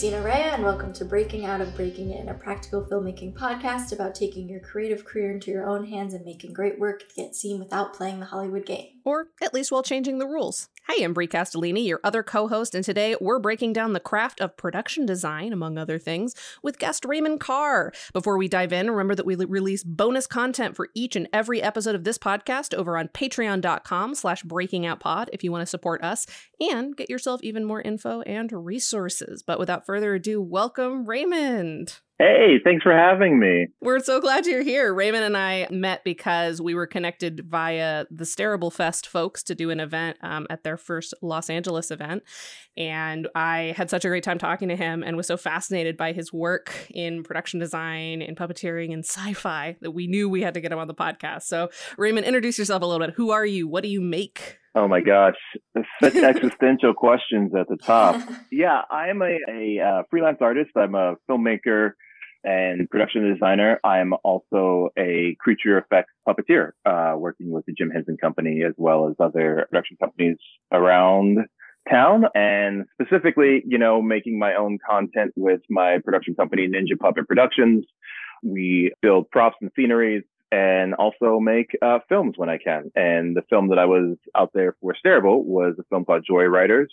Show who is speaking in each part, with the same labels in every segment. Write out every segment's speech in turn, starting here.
Speaker 1: Christina Rea, and welcome to Breaking Out of Breaking In, a practical filmmaking podcast about taking your creative career into your own hands and making great work get seen without playing the Hollywood game.
Speaker 2: Or at least while changing the rules. Hi, I'm Brie Castellini, your other co host, and today we're breaking down the craft of production design, among other things, with guest Raymond Carr. Before we dive in, remember that we release bonus content for each and every episode of this podcast over on patreon.com slash breakingoutpod if you want to support us and get yourself even more info and resources. But without further ado, welcome Raymond.
Speaker 3: Hey, thanks for having me.
Speaker 2: We're so glad you're here. Raymond and I met because we were connected via the Stareable Fest folks to do an event um, at their first Los Angeles event. And I had such a great time talking to him and was so fascinated by his work in production design, in puppeteering, and sci fi that we knew we had to get him on the podcast. So, Raymond, introduce yourself a little bit. Who are you? What do you make?
Speaker 3: Oh my gosh, such existential questions at the top. Yeah, I'm a, a uh, freelance artist. I'm a filmmaker and production designer. I'm also a creature effects puppeteer, uh, working with the Jim Henson Company as well as other production companies around town and specifically, you know, making my own content with my production company, Ninja Puppet Productions. We build props and sceneries and also make uh, films when I can. And the film that I was out there for Stareable was a film called Joyriders,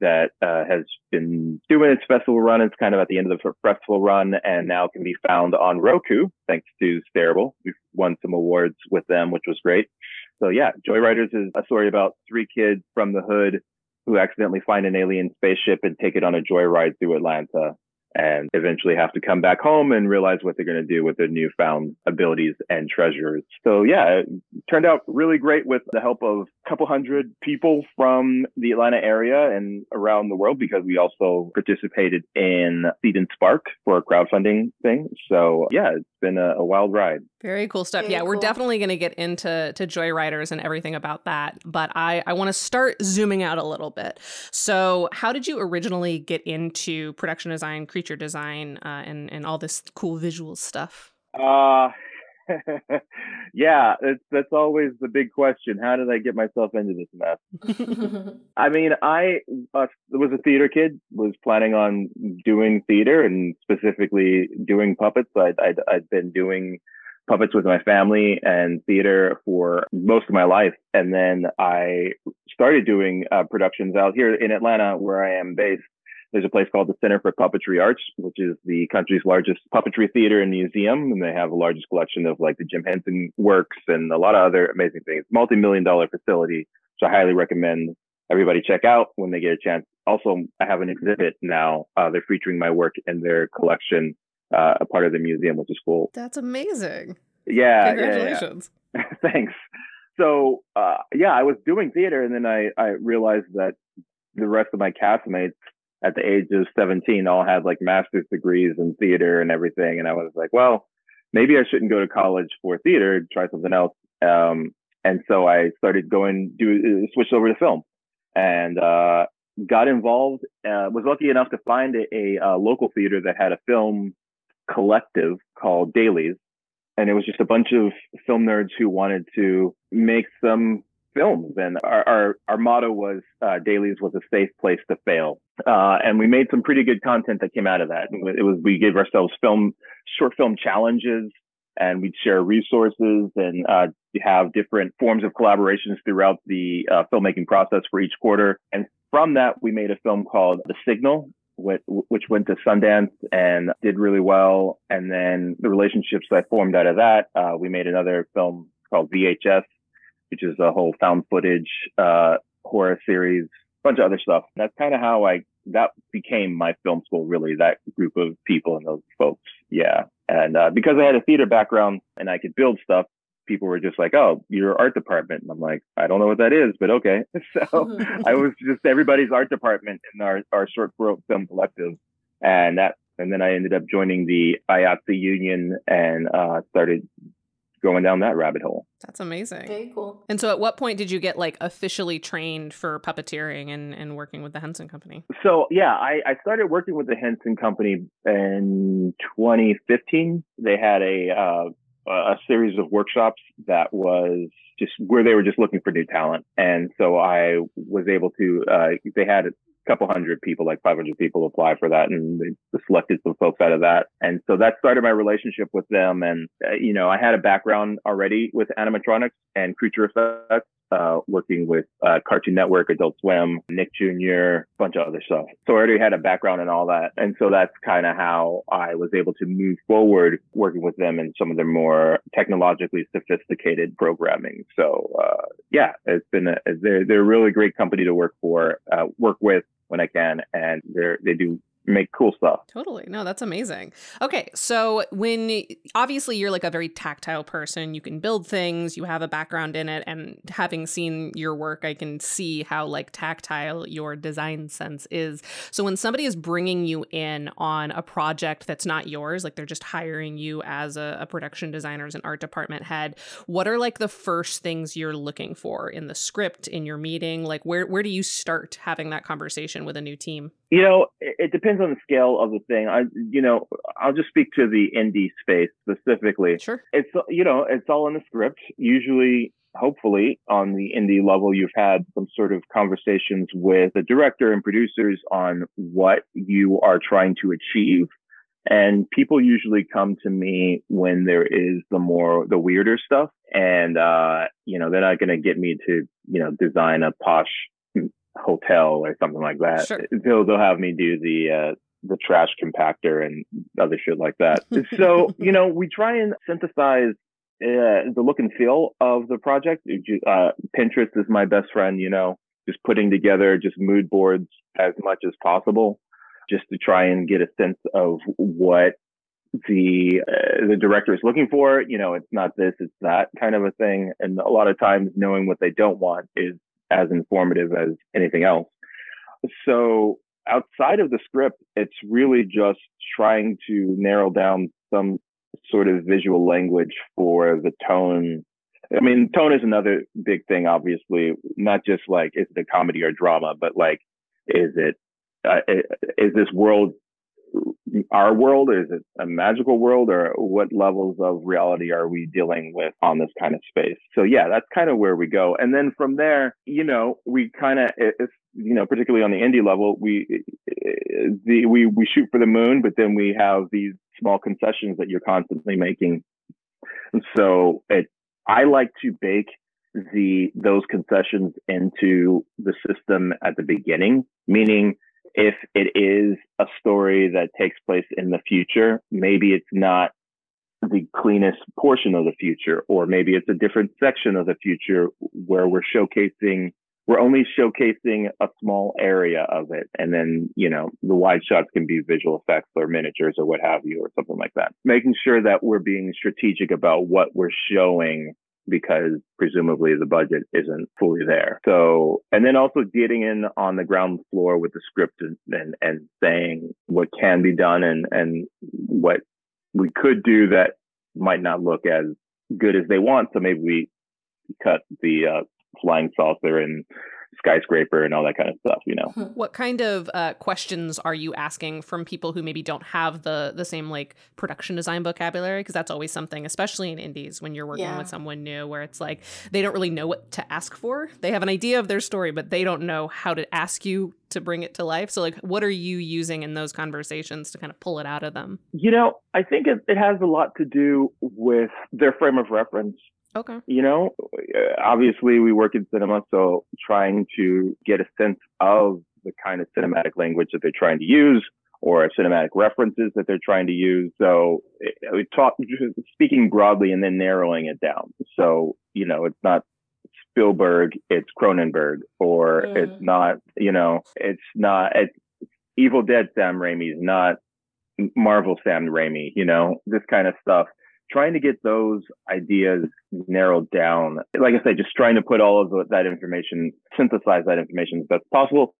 Speaker 3: that uh, has been doing its festival run. It's kind of at the end of the festival run and now can be found on Roku, thanks to Stareable. We've won some awards with them, which was great. So yeah, Joyriders is a story about three kids from the hood who accidentally find an alien spaceship and take it on a joyride through Atlanta and eventually have to come back home and realize what they're going to do with their newfound abilities and treasures. So yeah, it turned out really great with the help of a couple hundred people from the Atlanta area and around the world because we also participated in Seed and Spark for a crowdfunding thing. So yeah, it's been a, a wild ride.
Speaker 2: Very cool stuff. Very yeah, cool. we're definitely going to get into to Joyriders and everything about that. But I, I want to start zooming out a little bit. So how did you originally get into production design, creature design, uh, and and all this cool visual stuff?
Speaker 3: Uh yeah, it's, that's always the big question. How did I get myself into this mess? I mean, I uh, was a theater kid, was planning on doing theater and specifically doing puppets. I'd, I'd, I'd been doing puppets with my family and theater for most of my life. And then I started doing uh, productions out here in Atlanta, where I am based. There's a place called the Center for Puppetry Arts, which is the country's largest puppetry theater and museum. And they have the largest collection of like the Jim Henson works and a lot of other amazing things. Multi-million dollar facility. So I highly recommend everybody check out when they get a chance. Also, I have an exhibit now. Uh, they're featuring my work in their collection, uh, a part of the museum, which is cool.
Speaker 2: That's amazing.
Speaker 3: Yeah.
Speaker 2: Congratulations.
Speaker 3: Yeah, yeah. Thanks. So, uh, yeah, I was doing theater and then I, I realized that the rest of my castmates at the age of 17 all had like master's degrees in theater and everything. And I was like, well, maybe I shouldn't go to college for theater, try something else. Um, and so I started going, do switch over to film and, uh, got involved, uh, was lucky enough to find a, a, a local theater that had a film collective called Dailies. And it was just a bunch of film nerds who wanted to make some films. And our, our, our motto was, uh, Dailies was a safe place to fail. Uh, and we made some pretty good content that came out of that. It was, we gave ourselves film, short film challenges and we'd share resources and, uh, have different forms of collaborations throughout the uh, filmmaking process for each quarter. And from that, we made a film called The Signal, which, went to Sundance and did really well. And then the relationships that formed out of that, uh, we made another film called VHS, which is a whole found footage uh, horror series, a bunch of other stuff. That's kind of how I that became my film school. Really, that group of people and those folks. Yeah, and uh, because I had a theater background and I could build stuff, people were just like, "Oh, your art department," and I'm like, "I don't know what that is, but okay." So I was just everybody's art department in our our short film collective, and that and then I ended up joining the IATSE union and uh, started going down that rabbit hole.
Speaker 2: That's amazing.
Speaker 1: Very cool.
Speaker 2: And so at what point did you get like officially trained for puppeteering and, and working with the Henson Company?
Speaker 3: So yeah, I, I started working with the Henson Company in 2015. They had a uh, a series of workshops that was just where they were just looking for new talent. And so I was able to, uh, they had couple hundred people, like 500 people apply for that, and they selected some folks out of that. And so that started my relationship with them. And uh, you know, I had a background already with animatronics and creature effects, uh, working with uh, Cartoon Network, Adult Swim, Nick Jr., a bunch of other stuff. So I already had a background in all that. And so that's kind of how I was able to move forward working with them in some of their more technologically sophisticated programming. So, uh, yeah, it's been, a, they're, they're a really great company to work for, uh, work with when I can. And they're, they do make cool stuff.
Speaker 2: Totally. No, that's amazing. Okay, so when obviously you're like a very tactile person, you can build things, you have a background in it and having seen your work, I can see how like tactile your design sense is. So when somebody is bringing you in on a project that's not yours, like they're just hiring you as a, a production designer as an art department head, what are like the first things you're looking for in the script in your meeting? Like where where do you start having that conversation with a new team?
Speaker 3: You know, it, it, depends on the scale of the thing. I, you know, I'll just speak to the indie space specifically.
Speaker 2: Sure.
Speaker 3: It's, you know, it's all in the script. Usually, hopefully, on the indie level, you've had some sort of conversations with the director and producers on what you are trying to achieve. And people usually come to me when there is the more, the weirder stuff. And, uh, you know, they're not going to get me to, you know, design a posh hotel or something like that. Sure. They'll they'll have me do the uh, the trash compactor and other shit like that. so you know, we try and synthesize uh, the look and feel of the project. Uh, Pinterest is my best friend. You know, just putting together just mood boards as much as possible, just to try and get a sense of what the uh, the director is looking for. You know, it's not this, it's that kind of a thing. And a lot of times, knowing what they don't want is as informative as anything else. So outside of the script, it's really just trying to narrow down some sort of visual language for the tone. I mean, tone is another big thing, obviously, not just like is it a comedy or drama, but like, is it, uh, is this world our world? Is it a magical world or what levels of reality are we dealing with on this kind of space? So yeah, that's kind of where we go. And then from there, you know, we kind of, you know, particularly on the indie level, we, the, we, we shoot for the moon, but then we have these small concessions that you're constantly making. And so it, I like to bake the, those concessions into the system at the beginning, meaning if it is a story that takes place in the future, maybe it's not the cleanest portion of the future, or maybe it's a different section of the future where we're showcasing, we're only showcasing a small area of it. And then, you know, the wide shots can be visual effects or miniatures or what have you, or something like that. Making sure that we're being strategic about what we're showing because presumably the budget isn't fully there. So, and then also getting in on the ground floor with the script and, and, saying what can be done and, and what we could do that might not look as good as they want. So maybe we cut the uh, flying saucer and skyscraper and all that kind of stuff you know?
Speaker 2: What kind of uh, questions are you asking from people who maybe don't have the the same like production design vocabulary? Because that's always something especially in indies when you're working yeah. with someone new where it's like they don't really know what to ask for. They have an idea of their story but they don't know how to ask you to bring it to life. So like what are you using in those conversations to kind of pull it out of them?
Speaker 3: You know i think it, it has a lot to do with their frame of reference
Speaker 2: Okay.
Speaker 3: You know, obviously we work in cinema, so trying to get a sense of the kind of cinematic language that they're trying to use or cinematic references that they're trying to use. So we talk speaking broadly and then narrowing it down. So, you know, it's not Spielberg, it's Cronenberg, or mm. it's not, you know, it's not, it's Evil Dead Sam Raimi's not Marvel Sam Raimi, you know, this kind of stuff trying to get those ideas narrowed down. Like I said, just trying to put all of that information, synthesize that information as best possible.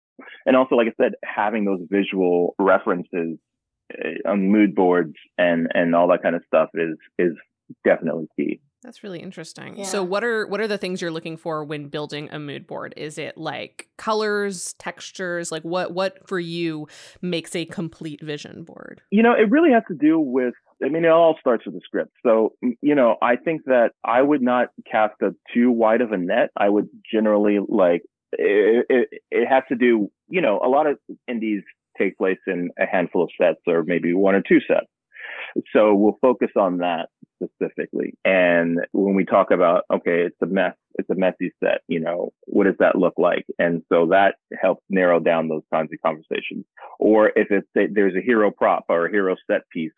Speaker 3: And also, like I said, having those visual references uh, on mood boards and, and all that kind of stuff is, is definitely key.
Speaker 2: That's really interesting. Yeah. So what are what are the things you're looking for when building a mood board? Is it like colors, textures? Like what what for you makes a complete vision board?
Speaker 3: You know, it really has to do with I mean, it all starts with the script. So, you know, I think that I would not cast a too wide of a net. I would generally like it, it, it has to do you know, a lot of indies take place in a handful of sets or maybe one or two sets. So we'll focus on that specifically. And when we talk about, okay, it's a mess, it's a messy set, you know, what does that look like? And so that helps narrow down those kinds of conversations. Or if it's there's a hero prop or a hero set piece,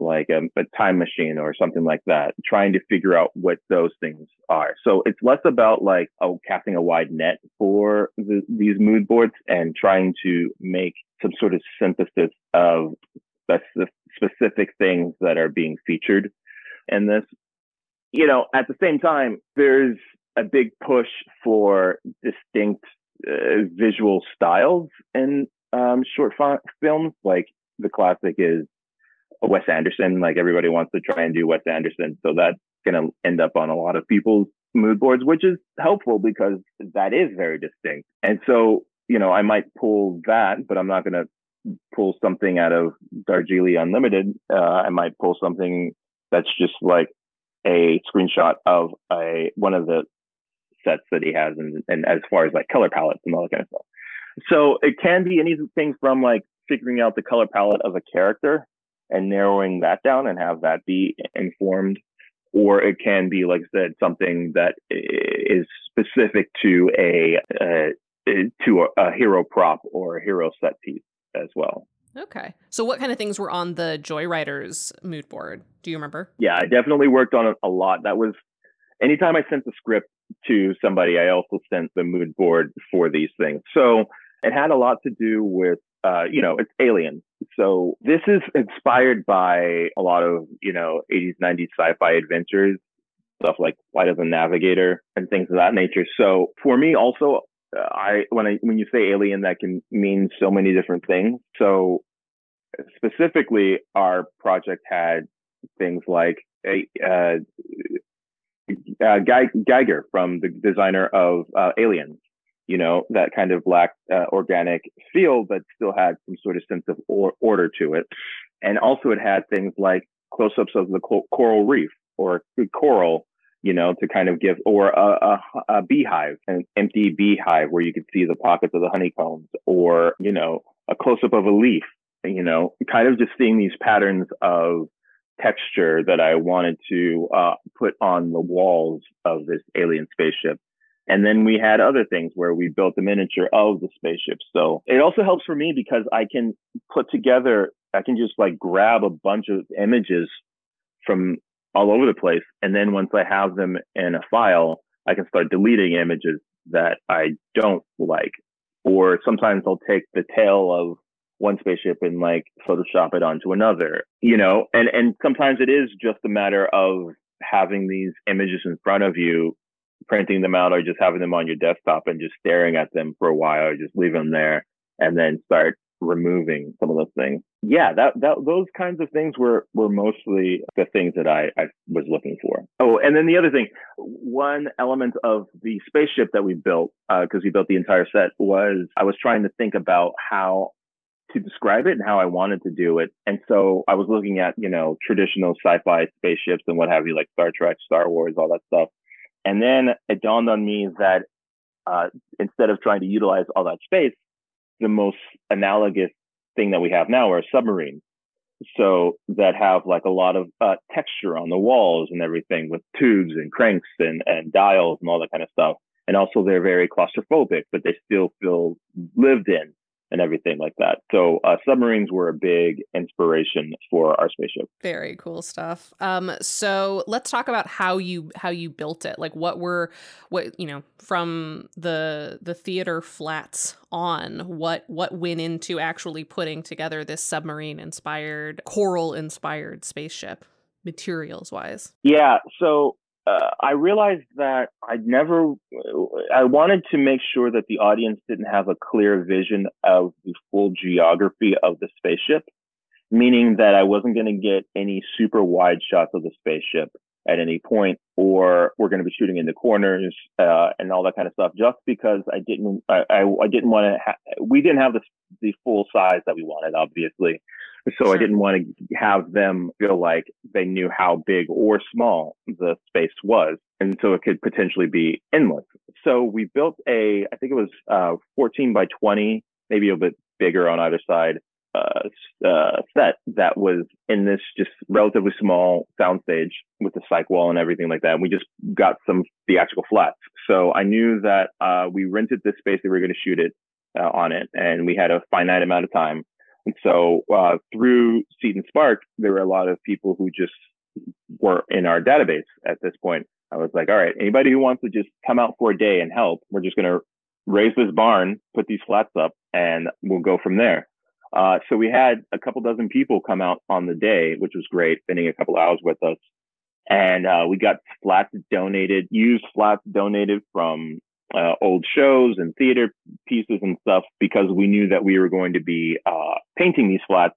Speaker 3: like a, a, time machine or something like that, trying to figure out what those things are. So it's less about like, oh, casting a wide net for the, these mood boards and trying to make some sort of synthesis of specific things that are being featured in this. You know, at the same time, there's a big push for distinct uh, visual styles in um, short films. Like the classic is Wes Anderson. Like everybody wants to try and do Wes Anderson, so that's going to end up on a lot of people's mood boards, which is helpful because that is very distinct. And so, you know, I might pull that, but I'm not going to pull something out of Darjeeling Limited. Uh, I might pull something that's just like a screenshot of a one of the sets that he has, and, and as far as like color palettes and all that kind of stuff. So it can be anything from like figuring out the color palette of a character and narrowing that down and have that be informed. Or it can be like i said something that is specific to a uh, to a, a, hero prop or a hero set piece as well.
Speaker 2: Okay. So what kind of things were on the joyriders mood board? Do you remember?
Speaker 3: Yeah i definitely worked on it a lot. That was anytime i sent the script to somebody i also sent the mood board for these things. So it had a lot to do with uh, you know, it's Alien. So this is inspired by a lot of, you know, 80s, 90s sci-fi adventures, stuff like Flight of the Navigator and things of that nature. So for me also, uh, I, when I, when you say alien, that can mean so many different things. So specifically our project had things like a, uh, uh, Giger from the designer of uh, Aliens you know, that kind of black uh, organic feel, but still had some sort of sense of or- order to it. And also it had things like close-ups of the coral reef or coral, you know, to kind of give, or a, a, a beehive, an empty beehive where you could see the pockets of the honeycombs, or, you know, a close-up of a leaf, you know, kind of just seeing these patterns of texture that I wanted to uh, put on the walls of this alien spaceship and then we had other things where we built a miniature of the spaceship. So it also helps for me because I can put together, I can just like grab a bunch of images from all over the place. And then once I have them in a file, I can start deleting images that I don't like. Or sometimes I'll take the tail of one spaceship and like Photoshop it onto another, you know, and, and sometimes it is just a matter of having these images in front of you printing them out or just having them on your desktop and just staring at them for a while or just leave them there and then start removing some of those things. Yeah, that, that those kinds of things were were mostly the things that I, I was looking for. Oh, and then the other thing, one element of the spaceship that we built, because uh, we built the entire set, was I was trying to think about how to describe it and how I wanted to do it. And so I was looking at, you know, traditional sci-fi spaceships and what have you, like Star Trek, Star Wars, all that stuff. And then it dawned on me that uh, instead of trying to utilize all that space, the most analogous thing that we have now are submarines. So that have like a lot of uh, texture on the walls and everything with tubes and cranks and, and dials and all that kind of stuff. And also they're very claustrophobic, but they still feel lived in and everything like that. So uh, submarines were a big inspiration for our spaceship.
Speaker 2: Very cool stuff. Um, so let's talk about how you how you built it. Like what were what you know from the the theater flats on what what went into actually putting together this submarine inspired coral inspired spaceship materials wise.
Speaker 3: Yeah. So uh, I realized that I never, I wanted to make sure that the audience didn't have a clear vision of the full geography of the spaceship, meaning that I wasn't going to get any super wide shots of the spaceship at any point, or we're going to be shooting in the corners uh, and all that kind of stuff. Just because I didn't, I, I, I didn't want to. Ha- we didn't have the the full size that we wanted, obviously. So sure. I didn't want to have them feel like they knew how big or small the space was. And so it could potentially be endless. So we built a, I think it was uh, 14 by 20 maybe a bit bigger on either side uh, uh, set that was in this just relatively small soundstage with the cyc wall and everything like that. And we just got some theatrical flats. So I knew that uh, we rented this space that we were going to shoot it uh, on it, and we had a finite amount of time. And so uh, through Seed and Spark, there were a lot of people who just were in our database at this point. I was like, all right, anybody who wants to just come out for a day and help, we're just going to raise this barn, put these flats up, and we'll go from there. Uh, so we had a couple dozen people come out on the day, which was great, spending a couple hours with us. And uh, we got flats donated, used flats donated from uh, old shows and theater pieces and stuff because we knew that we were going to be uh, painting these flats.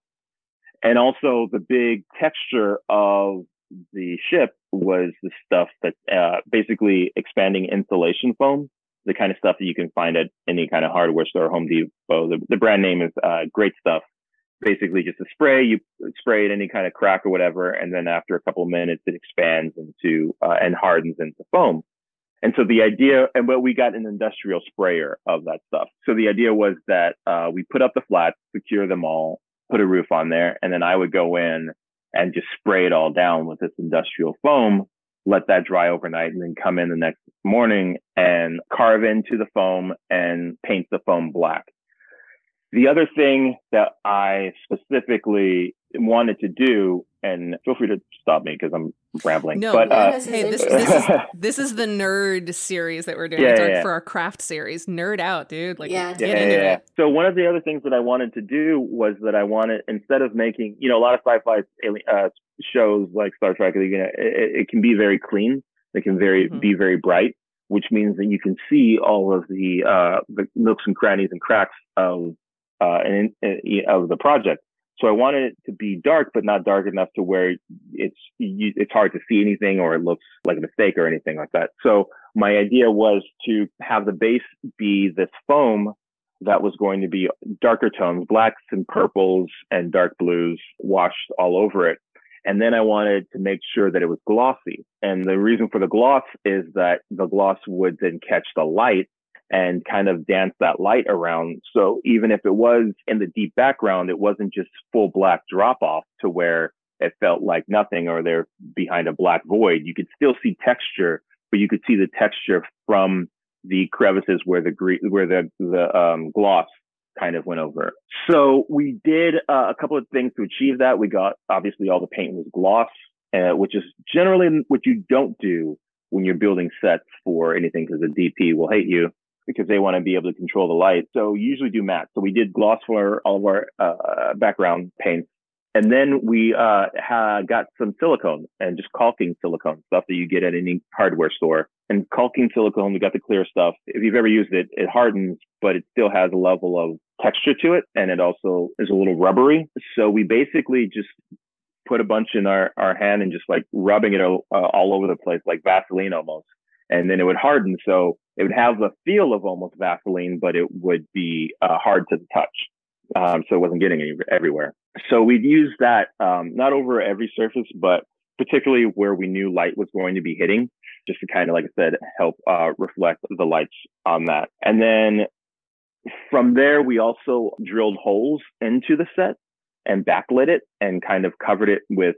Speaker 3: And also the big texture of the ship was the stuff that uh, basically expanding insulation foam the kind of stuff that you can find at any kind of hardware store, Home Depot. The, the brand name is uh, Great Stuff. Basically, just a spray. You spray it any kind of crack or whatever, and then after a couple of minutes, it expands into uh, and hardens into foam. And so the idea, and but we got an industrial sprayer of that stuff. So the idea was that uh, we put up the flats, secure them all, put a roof on there, and then I would go in and just spray it all down with this industrial foam let that dry overnight and then come in the next morning and carve into the foam and paint the foam black. The other thing that I specifically wanted to do, and feel free to stop me because I'm rambling.
Speaker 2: No,
Speaker 3: but,
Speaker 2: uh, hey, this, this, is, this is the nerd series that we're doing yeah, yeah, for our craft series. Nerd out, dude. Like, yeah, get into yeah. it.
Speaker 3: So one of the other things that I wanted to do was that I wanted instead of making, you know, a lot of sci-fi uh, shows like Star Trek, you know, it, it, can be very clean. They can very mm-hmm. be very bright, which means that you can see all of the uh, the nooks and crannies and cracks of uh, and, of the project. So I wanted it to be dark, but not dark enough to where it's it's hard to see anything or it looks like a mistake or anything like that. So my idea was to have the base be this foam that was going to be darker tones, blacks and purples and dark blues washed all over it. And then I wanted to make sure that it was glossy. And the reason for the gloss is that the gloss would then catch the light and kind of dance that light around. So even if it was in the deep background, it wasn't just full black drop off to where it felt like nothing or they're behind a black void. You could still see texture, but you could see the texture from the crevices where the gre- where the the um, gloss kind of went over. So we did uh, a couple of things to achieve that. We got obviously all the paint was gloss, uh, which is generally what you don't do when you're building sets for anything because the DP will hate you because they want to be able to control the light. So we usually do matte. So we did gloss for all of our uh, background paints. And then we uh, got some silicone and just caulking silicone stuff that you get at any hardware store. And caulking silicone, we got the clear stuff. If you've ever used it, it hardens, but it still has a level of texture to it. And it also is a little rubbery. So we basically just put a bunch in our, our hand and just like rubbing it all, uh, all over the place, like Vaseline almost. And then it would harden. So it would have the feel of almost Vaseline, but it would be uh, hard to touch. Um, so it wasn't getting any, everywhere. So we'd use that um, not over every surface, but particularly where we knew light was going to be hitting, just to kind of, like I said, help uh, reflect the lights on that. And then from there, we also drilled holes into the set and backlit it and kind of covered it with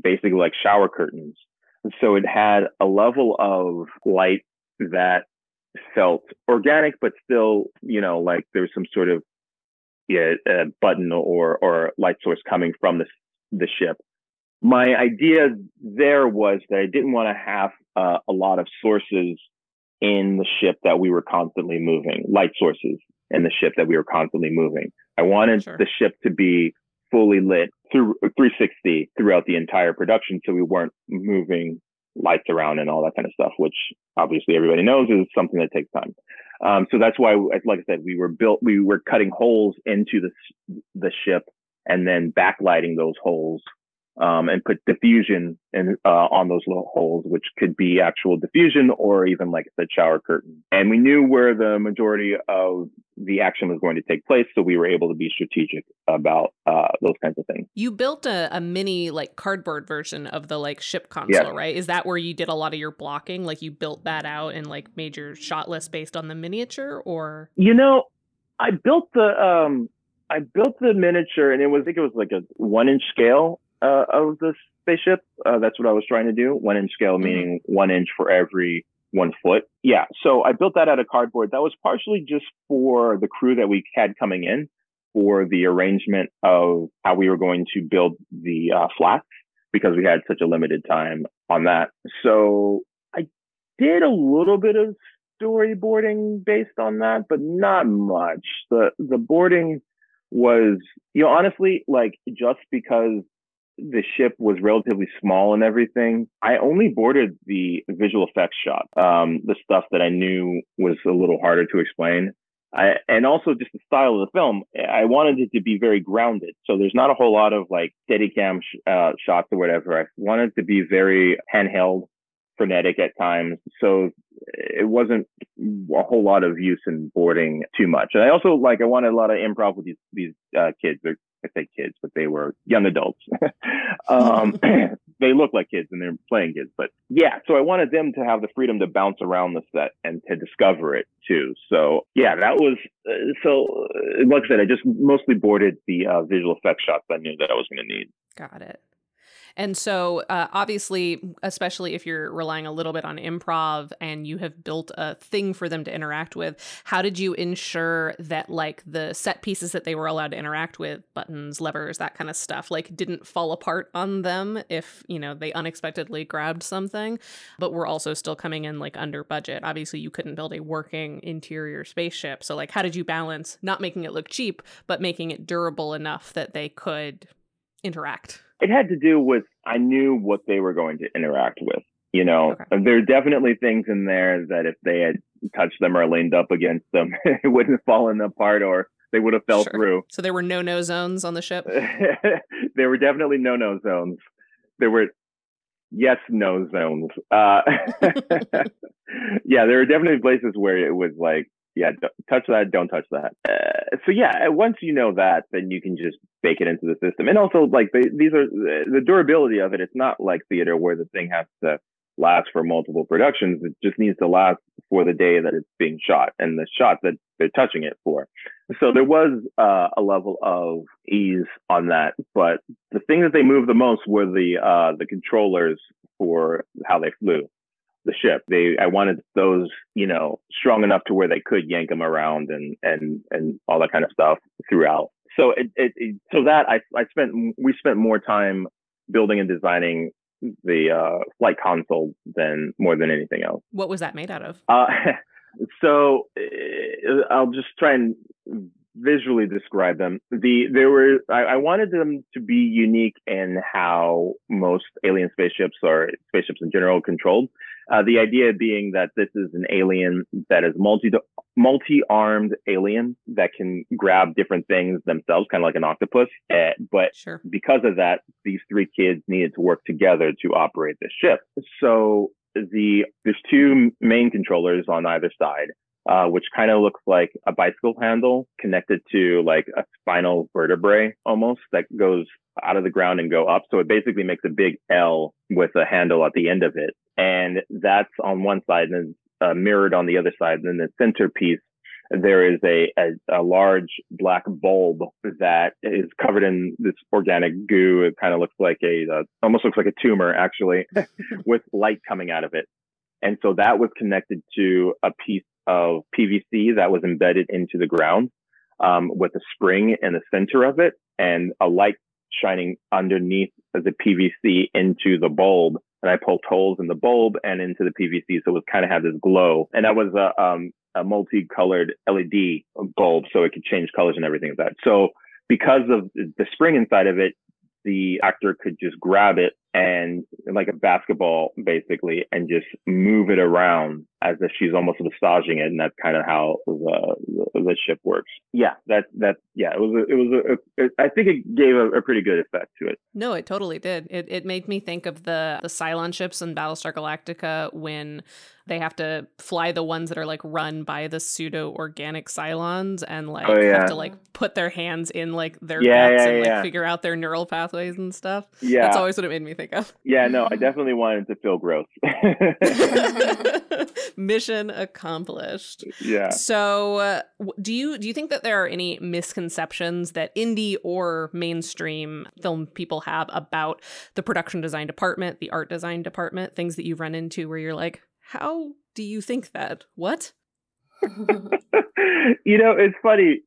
Speaker 3: basically like shower curtains. So it had a level of light that felt organic, but still, you know, like there's some sort of yeah, a button or or light source coming from the the ship. My idea there was that I didn't want to have uh, a lot of sources in the ship that we were constantly moving, light sources in the ship that we were constantly moving. I wanted sure. the ship to be fully lit through 360 throughout the entire production, so we weren't moving lights around and all that kind of stuff, which obviously everybody knows is something that takes time. Um, so that's why, like I said, we were built, we were cutting holes into the, the ship and then backlighting those holes um, and put diffusion in, uh, on those little holes, which could be actual diffusion or even like the shower curtain. And we knew where the majority of the action was going to take place, so we were able to be strategic about uh, those kinds of things.
Speaker 2: You built a, a, mini like cardboard version of the like ship console, right? Is that where you did a lot of your blocking? Like you built that out and like made your shot list based on the miniature, or
Speaker 3: you know, I built the um I built the miniature and it was I think it was like a one inch scale uh, of the spaceship. Uh, that's what I was trying to do. One inch scale mm-hmm. meaning one inch for every one foot. Yeah. So I built that out of cardboard. That was partially just for the crew that we had coming in for the arrangement of how we were going to build the uh, flats because we had such a limited time on that. So I did a little bit of storyboarding based on that, but not much. The the boarding was, you know, honestly, like just because the ship was relatively small and everything, I only boarded the visual effects shot, um, the stuff that I knew was a little harder to explain. I, and also just the style of the film, I wanted it to be very grounded. So there's not a whole lot of like steadicam sh- uh, shots or whatever. I wanted to be very handheld, frenetic at times. So it wasn't a whole lot of use in boarding too much. And I also like, I wanted a lot of improv with these, these uh, kids. They're I say kids, but they were young adults. um, they look like kids and they're playing kids, but yeah. So I wanted them to have the freedom to bounce around the set and to discover it too. So yeah, that was uh, so. Uh, like I said, I just mostly boarded the uh, visual effects shots I knew that I was going to need.
Speaker 2: Got it. And so, uh, obviously, especially if you're relying a little bit on improv and you have built a thing for them to interact with, how did you ensure that, like, the set pieces that they were allowed to interact with, buttons, levers, that kind of stuff, like, didn't fall apart on them if, you know, they unexpectedly grabbed something, but were also still coming in, like, under budget? Obviously, you couldn't build a working interior spaceship. So, like, how did you balance not making it look cheap, but making it durable enough that they could interact?
Speaker 3: It had to do with I knew what they were going to interact with. You know, okay. there are definitely things in there that if they had touched them or leaned up against them, it wouldn't have fallen apart or they would have fell sure. through.
Speaker 2: So there were no no zones on the ship?
Speaker 3: there were definitely no no zones. There were yes no zones. Uh, yeah, there were definitely places where it was like yeah, touch that, don't touch that. Uh, so yeah, once you know that, then you can just bake it into the system. And also, like these are the durability of it. It's not like theater where the thing has to last for multiple productions. It just needs to last for the day that it's being shot and the shot that they're touching it for. So there was uh, a level of ease on that. But the thing that they moved the most were the uh, the controllers for how they flew the ship. They, I wanted those, you know, strong enough to where they could yank them around and and and all that kind of stuff throughout. So it, it, it so that I I spent we spent more time building and designing the uh, flight console than more than anything else.
Speaker 2: What was that made out of?
Speaker 3: Uh, so uh, I'll just try and visually describe them. The there were I, I, wanted them to be unique in how most alien spaceships or spaceships in general controlled. Uh, the idea being that this is an alien that is multi multi-armed alien that can grab different things themselves, kind of like an octopus. Uh, but sure. because of that, these three kids needed to work together to operate the ship. So the there's two main controllers on either side. Uh, which kind of looks like a bicycle handle connected to like a spinal vertebrae almost that goes out of the ground and go up. So it basically makes a big L with a handle at the end of it. And that's on one side and uh, mirrored on the other side. And then the centerpiece, there is a, a, a, large black bulb that is covered in this organic goo. It kind of looks like a, uh, almost looks like a tumor actually with light coming out of it. And so that was connected to a piece of PVC that was embedded into the ground um, with a spring in the center of it and a light shining underneath the PVC into the bulb. And I poked holes in the bulb and into the PVC. So it was kind of had this glow. And that was a, um, a multicolored LED bulb. So it could change colors and everything like that. So because of the spring inside of it, the actor could just grab it and like a basketball basically and just move it around as if she's almost massaging it and that's kind of how the, the, the ship works yeah that that yeah it was a, it was a, a I think it gave a, a, pretty good effect to it
Speaker 2: no it totally did it, it made me think of the the cylon ships in battlestar galactica when they have to fly the ones that are like run by the pseudo organic Cylons and like oh, yeah. have to like put their hands in like their yeah, guts yeah, and like figure out their neural pathways and stuff. Yeah. That's always what it made me think of.
Speaker 3: Yeah, no, I definitely wanted to feel gross.
Speaker 2: Mission accomplished.
Speaker 3: Yeah.
Speaker 2: So, uh, do you do you think that there are any misconceptions that indie or mainstream film people have about the production design department, the art design department, things that you've run into where you're like, how do you think that? What?
Speaker 3: you know, it's funny.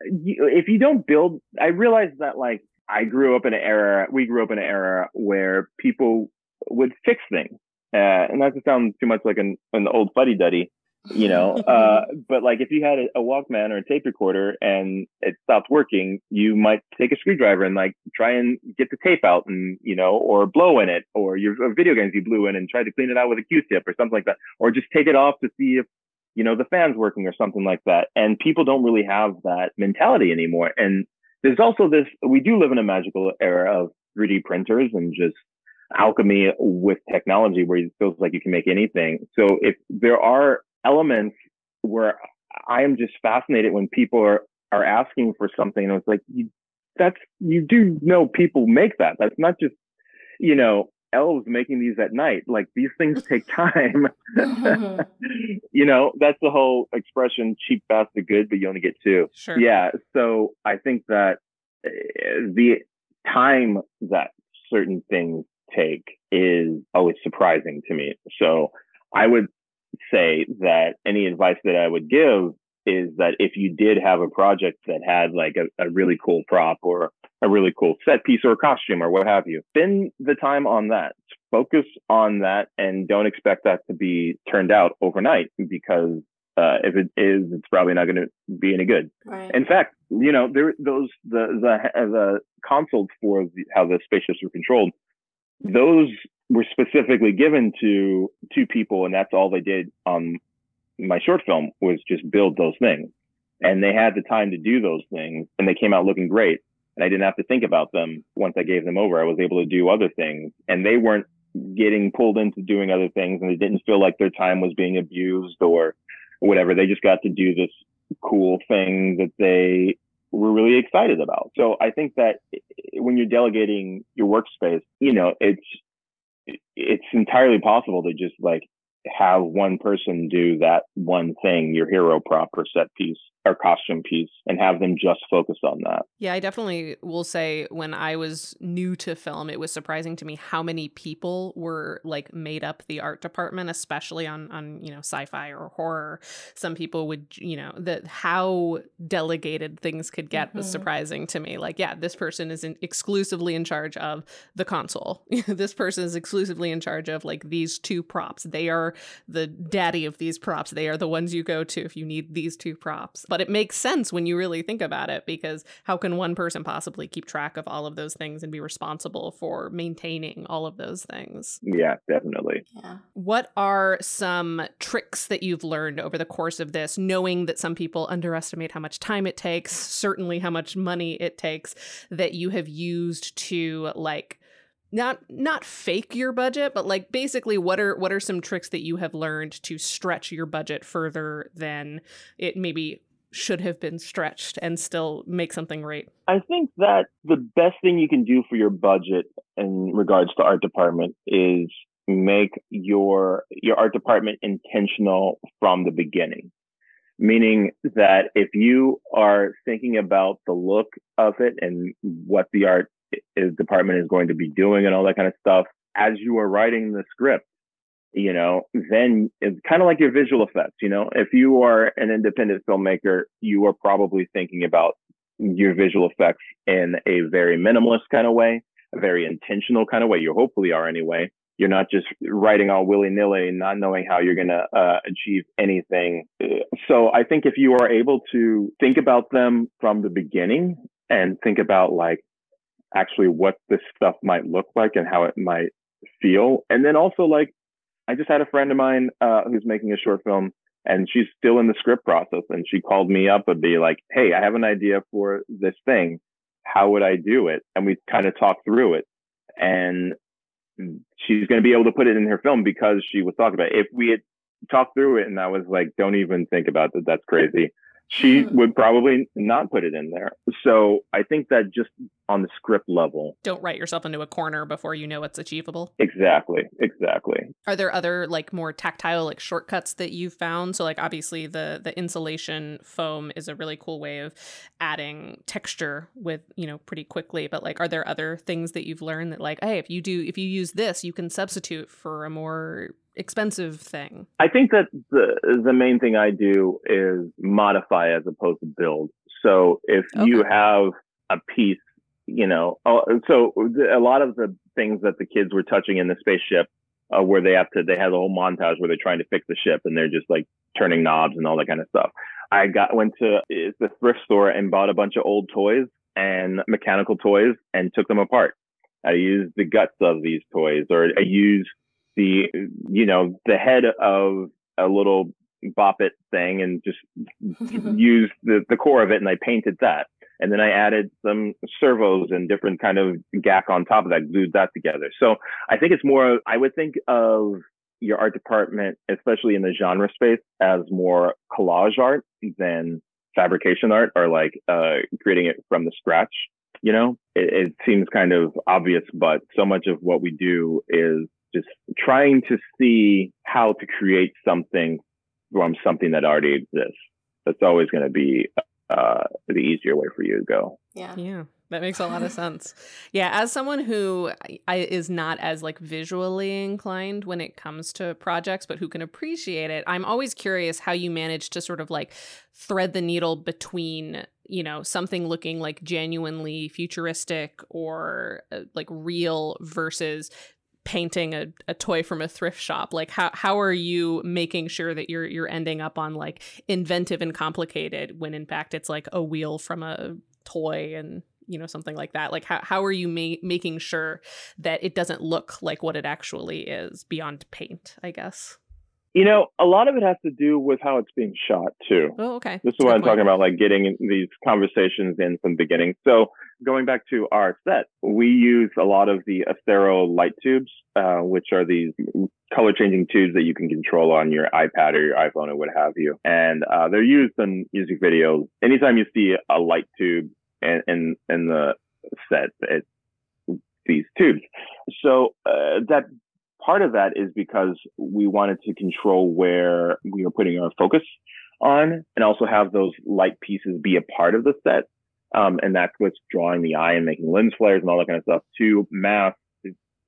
Speaker 3: If you don't build, I realize that like I grew up in an era, we grew up in an era where people would fix things. Uh, and not to sound too much like an, an old fuddy duddy, you know, uh, but like if you had a, a, Walkman or a tape recorder and it stopped working, you might take a screwdriver and like try and get the tape out and, you know, or blow in it or your video games you blew in and try to clean it out with a Q-tip or something like that, or just take it off to see if, you know, the fan's working or something like that. And people don't really have that mentality anymore. And there's also this, we do live in a magical era of 3D printers and just alchemy with technology where it feels like you can make anything. So if there are elements where I am just fascinated when people are, are asking for something and it's like, you, that's, you do know people make that. That's not just, you know, elves making these at night. Like these things take time. you know, that's the whole expression cheap, fast, and good, but you only get two.
Speaker 2: Sure.
Speaker 3: Yeah. So I think that uh, the time that certain things take is always surprising to me. So I would say that any advice that I would give is that if you did have a project that had like a, a really cool prop or a really cool set piece or costume or what have you, spend the time on that. Focus on that and don't expect that to be turned out overnight because uh, if it is, it's probably not going to be any good.
Speaker 1: Right.
Speaker 3: In fact, you know, there those the the the consoles for the, how the spaceships were controlled those were specifically given to two people, and that's all they did on my short film was just build those things. And they had the time to do those things, and they came out looking great. And I didn't have to think about them once I gave them over. I was able to do other things, and they weren't getting pulled into doing other things, and they didn't feel like their time was being abused or whatever. They just got to do this cool thing that they we're really excited about. So I think that when you're delegating your workspace, you know, it's it's entirely possible to just like have one person do that one thing, your hero prop or set piece or costume piece, and have them just focus on that.
Speaker 2: Yeah, I definitely will say when I was new to film, it was surprising to me how many people were like made up the art department, especially on on you know sci-fi or horror. Some people would you know that how delegated things could get mm-hmm. was surprising to me. Like, yeah, this person is in, exclusively in charge of the console. this person is exclusively in charge of like these two props. They are the daddy of these props. They are the ones you go to if you need these two props. But it makes sense when you really think about it because how can one person possibly keep track of all of those things and be responsible for maintaining all of those things?
Speaker 3: Yeah, definitely.
Speaker 1: Yeah.
Speaker 2: What are some tricks that you've learned over the course of this, knowing that some people underestimate how much time it takes, certainly how much money it takes, that you have used to like not not fake your budget but like basically what are what are some tricks that you have learned to stretch your budget further than it maybe should have been stretched and still make something great
Speaker 3: i think that the best thing you can do for your budget in regards to art department is make your your art department intentional from the beginning. Meaning that if you are thinking about the look of it and what the art his department is going to be doing and all that kind of stuff as you are writing the script you know then it's kind of like your visual effects you know? If you are an independent filmmaker you are probably thinking about your visual effects in a very minimalist kind of way a very intentional kind of way. You hopefully are anyway. You're not just writing all willy-nilly not knowing how you're going to uh, achieve anything. So i think if you are able to think about them from the beginning and think about like actually what this stuff might look like and how it might feel. And then also like I just had a friend of mine uh, who's making a short film and she's still in the script process and she called me up and be like, Hey, I have an idea for this thing. How would I do it? And we kind of talked through it. And she's going to be able to put it in her film because she was talking about it. If we had talked through it and I was like, don't even think about that. That's crazy she mm-hmm. would probably not put it in there. So I think that just on the script level.
Speaker 2: Don't write yourself into a corner before you know what's achievable.
Speaker 3: Exactly. Exactly.
Speaker 2: Are there other like more tactile like shortcuts that you've found? So like obviously the the insulation foam is a really cool way of adding texture with, you know, pretty quickly, but like are there other things that you've learned that like, hey, if you do if you use this, you can substitute for a more expensive thing?
Speaker 3: I think that the the main thing I do is modify as opposed to build. So if okay. you have a piece, you know, oh, so a lot of the things that the kids were touching in the spaceship, uh, where they have to, they have a whole montage where they're trying to fix the ship and they're just like turning knobs and all that kind of stuff. I got went to the thrift store and bought a bunch of old toys and mechanical toys and took them apart. I used the guts of these toys, or I used the you know the head of a little bop it thing and just used the, the core of it and I painted that. And then I added some servos and different kind of gack on top of that, glued that together. So I think it's more, I would think of your art department, especially in the genre space, as more collage art than fabrication art or like uh, creating it from the scratch. You know, it, it seems kind of obvious, but so much of what we do is just trying to see how to create something from something that already exists. That's always going to be uh, the easier way for you to go.
Speaker 2: Yeah. Yeah. That makes a lot of sense. Yeah, as someone who I, is not as like visually inclined when it comes to projects, but who can appreciate it, I'm always curious how you manage to sort of like thread the needle between you know something looking like genuinely futuristic or uh, like real versus painting a, a toy from a thrift shop? Like how how are you making sure that you're you're ending up on like inventive and complicated when in fact it's like a wheel from a toy and you know something like that? Like how, how are you ma- making sure that it doesn't look like what it actually is beyond paint i guess
Speaker 3: you know, a lot of it has to do with how it's being shot too.
Speaker 2: Oh, okay.
Speaker 3: This is Good what I'm talking about, like getting these conversations in from the beginning. So going back to our set, we use a lot of the Astera light tubes, uh, which are these color changing tubes that you can control on your iPad or your iPhone or what have you. And uh, they're used in music videos. Anytime you see a light tube in in, in the set, it's these tubes. So uh, that part of that is because we wanted to control where we were putting our focus on and also have those light pieces be a part of the set. Um, and that's what's drawing the eye and making lens flares and all that kind of stuff to mask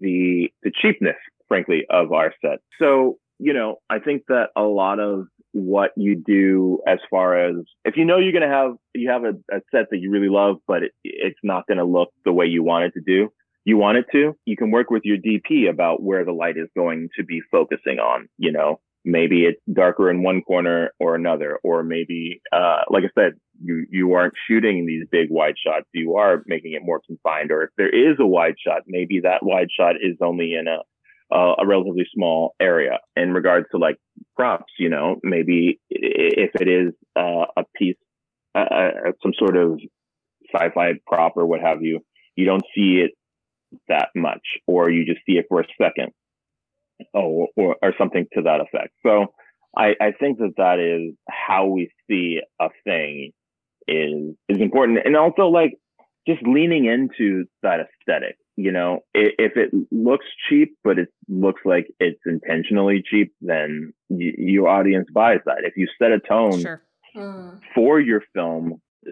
Speaker 3: the, the cheapness, frankly, of our set. So, you know, I think that a lot of what you do as far as if you know you're going to have, you have a, a, set that you really love, but it, it's not going to look the way you want it to do you want it to, you can work with your DP about where the light is going to be focusing on, you know, maybe it's darker in one corner or another, or maybe, uh, like I said, you, you aren't shooting these big wide shots. You are making it more confined. Or if there is a wide shot, maybe that wide shot is only in a, uh, a relatively small area in regards to like props, you know, maybe if it is uh, a piece, uh, uh, some sort of sci-fi prop or what have you, you don't see it that much, or you just see it for a second, oh, or, or something to that effect. So I, I think that that is how we see a thing is is important, and also like just leaning into that aesthetic. You know, if, it looks cheap, but it looks like it's intentionally cheap, then y- your audience buys that. If you set a tone sure. mm. for your film uh,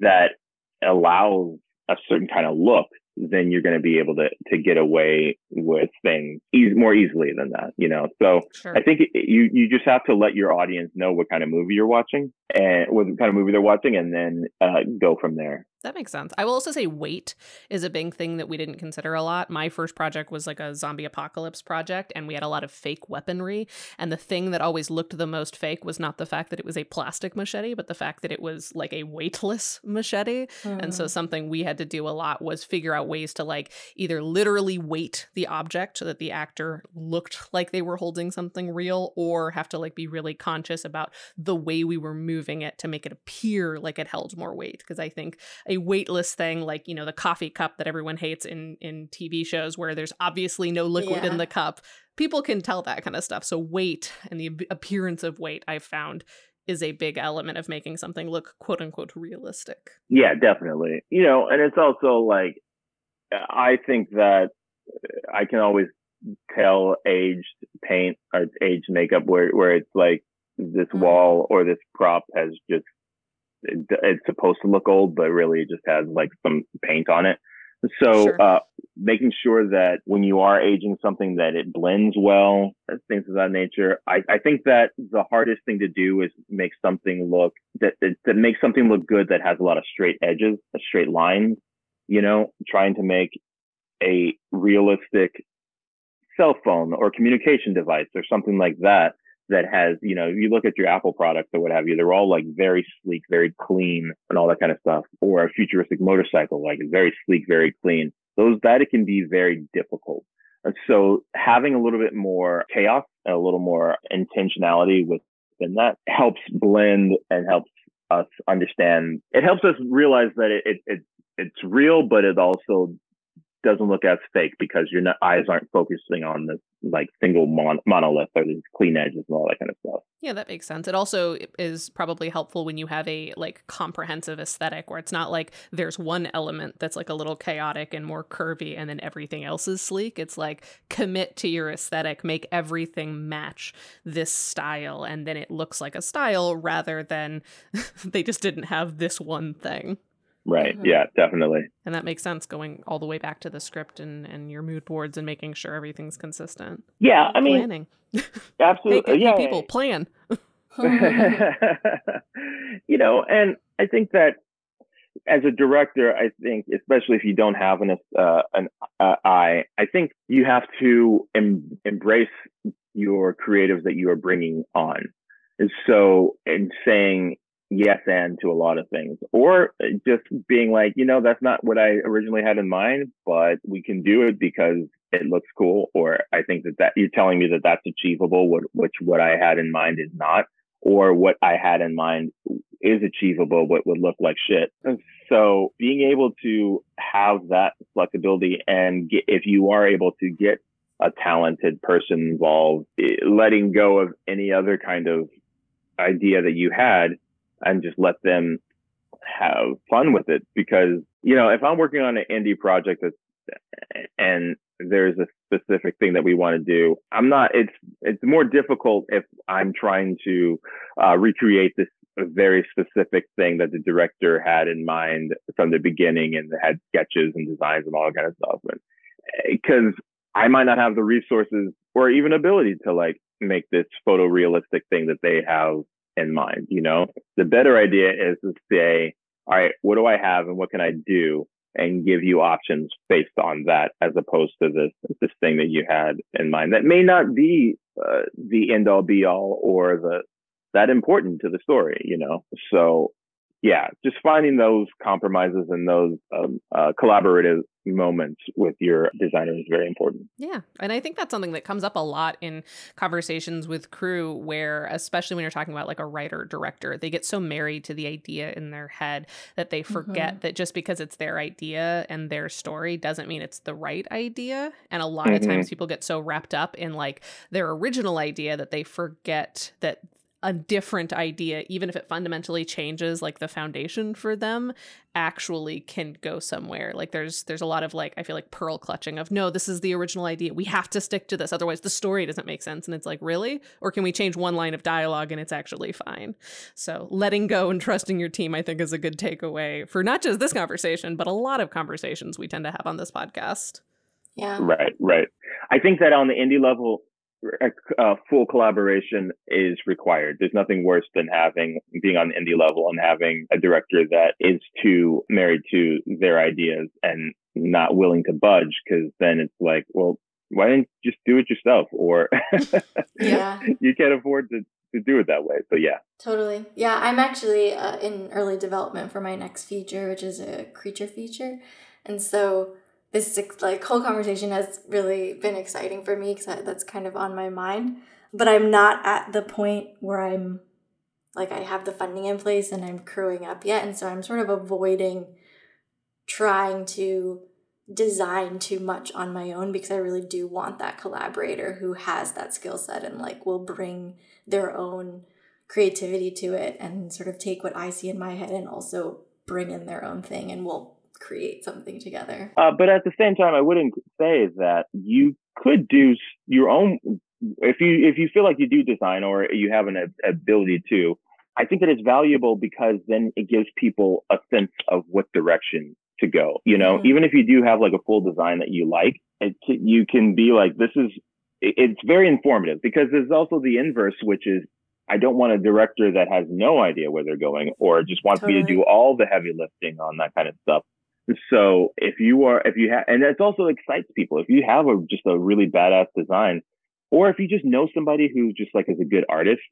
Speaker 3: that allows a certain kind of look, then you're going to be able to to get away with things e- more easily than that you know so sure. i think it, you you just have to let your audience know what kind of movie you're watching and what kind of movie they're watching and then uh, go from there
Speaker 2: that makes sense. I will also say weight is a big thing that we didn't consider a lot. My first project was like a zombie apocalypse project, and we had a lot of fake weaponry. And the thing that always looked the most fake was not the fact that it was a plastic machete, but the fact that it was like a weightless machete. Mm. And so hmm. something we had to do a lot was figure out ways to like either literally weight the object so that the actor looked like they were holding something real, or have to like be really conscious about the way we were moving it to make it appear like it held more weight. Because I think a weightless thing like you know the coffee cup that everyone hates in in tv shows where there's obviously no liquid yeah. in the cup people can tell that kind of stuff so weight and the appearance of weight i've found is a big element of making something look quote unquote realistic.
Speaker 3: Yeah, definitely. You know, and it's also like I think that I can always tell aged paint or aged makeup where where it's like this mm-hmm. wall or this prop has just it, it's supposed to look old, but really it just has like some paint on it. So, sure. uh, making sure that when you are aging something that it blends well, things of that nature. I, I think that the hardest thing to do is make something look that, that, that makes something look good that has a lot of straight edges, a straight lines, you know, trying to make a realistic cell phone or communication device or something like that that has, you know, you look at your Apple products or what have you, they're all like very sleek, very clean and all that kind of stuff. Or a futuristic motorcycle, like very sleek, very clean. Those, that it can be very difficult. And so having a little bit more chaos and a little more intentionality within that helps blend and helps us understand. It helps us realize that it, it, it it's real, but it also doesn't look as fake because your eyes aren't focusing on the like single mon- monolith or these clean edges and all that kind of stuff.
Speaker 2: Yeah, that makes sense. It also is probably helpful when you have a like comprehensive aesthetic where it's not like there's one element that's like a little chaotic and more curvy and then everything else is sleek. It's like commit to your aesthetic, make everything match this style and then it looks like a style rather than they just didn't have this one thing.
Speaker 3: Right. Mm-hmm. Yeah, definitely.
Speaker 2: And that makes sense going all the way back to the script and, and your mood boards and making sure everything's consistent.
Speaker 3: Yeah, I mean, planning. Absolutely.
Speaker 2: hey,
Speaker 3: yeah.
Speaker 2: People plan.
Speaker 3: you know, and I think that as a director, I think, especially if you don't have an uh, an uh, eye, I think you have to em- embrace your creatives that you are bringing on. And so, in saying, yes and to a lot of things. Or just being like you know that's not what i originally had in mind but we can do it because it looks cool or i think that that you're telling me that that's achievable what, which what i had in mind is not or what i had in mind is achievable but would look like shit. So being able to have that flexibility and get, if you are able to get a talented person involved eh, letting go of any other kind of idea that you had and just let them have fun with it. Because you know if i'm working on an indie project that's and there's a specific thing that we want to do i'm not it's it's more difficult if i'm trying to uh, recreate this very specific thing that the director had in mind from the beginning and had sketches and designs and all that kind of stuff. Because i might not have the resources or even ability to like make this photorealistic thing that they have in mind. You know, the better idea is to say, all right, what do I have and what can I do? And give you options based on that, as opposed to this this thing that you had in mind that may not be uh, the end all be all or the that important to the story. You know, so yeah, just finding those compromises and those um, uh, collaborative moments with your designer is very important.
Speaker 2: Yeah. And I think that's something that comes up a lot in conversations with crew where especially when you're talking about like a writer director, they get so married to the idea in their head that they forget mm-hmm. that just because it's their idea and their story doesn't mean it's the right idea. And a lot mm-hmm. of times people get so wrapped up in like their original idea that they forget that a different idea even if it fundamentally changes like the foundation for them actually can go somewhere. Like there's there's a lot of like i feel like pearl clutching of no this is the original idea. We have to stick to this otherwise the story doesn't make sense. And it's like really? Or can we change one line of dialogue and it's actually fine? So letting go and trusting your team i think is a good takeaway for not just this conversation but a lot of conversations we tend to have on this podcast.
Speaker 1: Yeah.
Speaker 3: Right right. I think that on the indie level uh, full collaboration is required. There's nothing worse than having being on indie level and having a director that is too married to their ideas and not willing to budge because then it's like, well, why didn't you just do it yourself? Or
Speaker 1: yeah,
Speaker 3: you can't afford to to do it that way. So yeah,
Speaker 1: totally. Yeah, I'm actually uh, in early development for my next feature, which is a creature feature, and so this like whole conversation has really been exciting for me because that's kind of on my mind. But I'm not at the point where I'm like I have the funding in place and I'm crewing up yet, and so I'm sort of avoiding trying to design too much on my own because I really do want that collaborator who has that skill set and like will bring their own creativity to it and sort of take what I see in my head and also bring in their own thing and we'll create something together.
Speaker 3: Uh, but at the same time, I wouldn't say that you could do your own if you if you feel like you do design or you have an ability to. I think that it's valuable because then it gives people a sense of what direction to go. You know, mm-hmm. even if you do have like a full design that you like, it, you can be like, this is, it's very informative because there's also the inverse, which is I don't want a director that has no idea where they're going or just wants totally. me to do all the heavy lifting on that kind of stuff. So if you are, if you have, and it also excites people. If you have a just a really badass design, or if you just know somebody who just like is a good artist,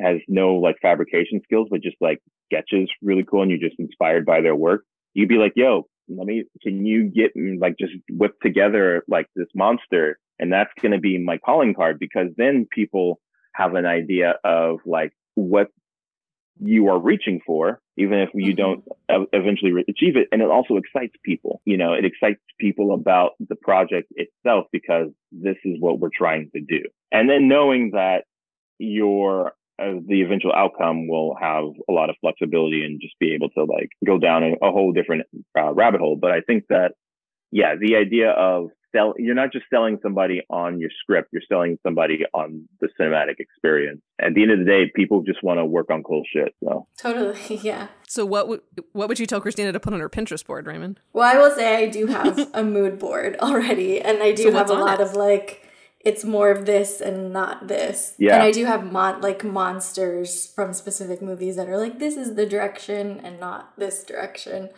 Speaker 3: has no like fabrication skills, but just like sketches really cool, and you're just inspired by their work, you'd be like, "Yo, let me, can you get mm, like just whip together like this monster?" And that's going to be my calling card because then people have an idea of like what you are reaching for, even if you mm-hmm. don't eventually achieve it. And it also excites people. You know, it excites people about the project itself because this is what we're trying to do. And then knowing that your uh, the eventual outcome will have a lot of flexibility and just be able to like go down a, a whole different uh, rabbit hole. But I think that, yeah, the idea of sell you're not just selling somebody on your script you're selling somebody on the cinematic experience at the end of the day people just want to work on cool shit so
Speaker 1: totally yeah
Speaker 2: so what would what would you tell christina to put on her pinterest board raymond
Speaker 1: well i will say i do have a mood board already and i do so have a lot it? of like it's more of this and not this. Yeah. And I do have mon- like monsters from specific movies that are like this is the direction and not this direction.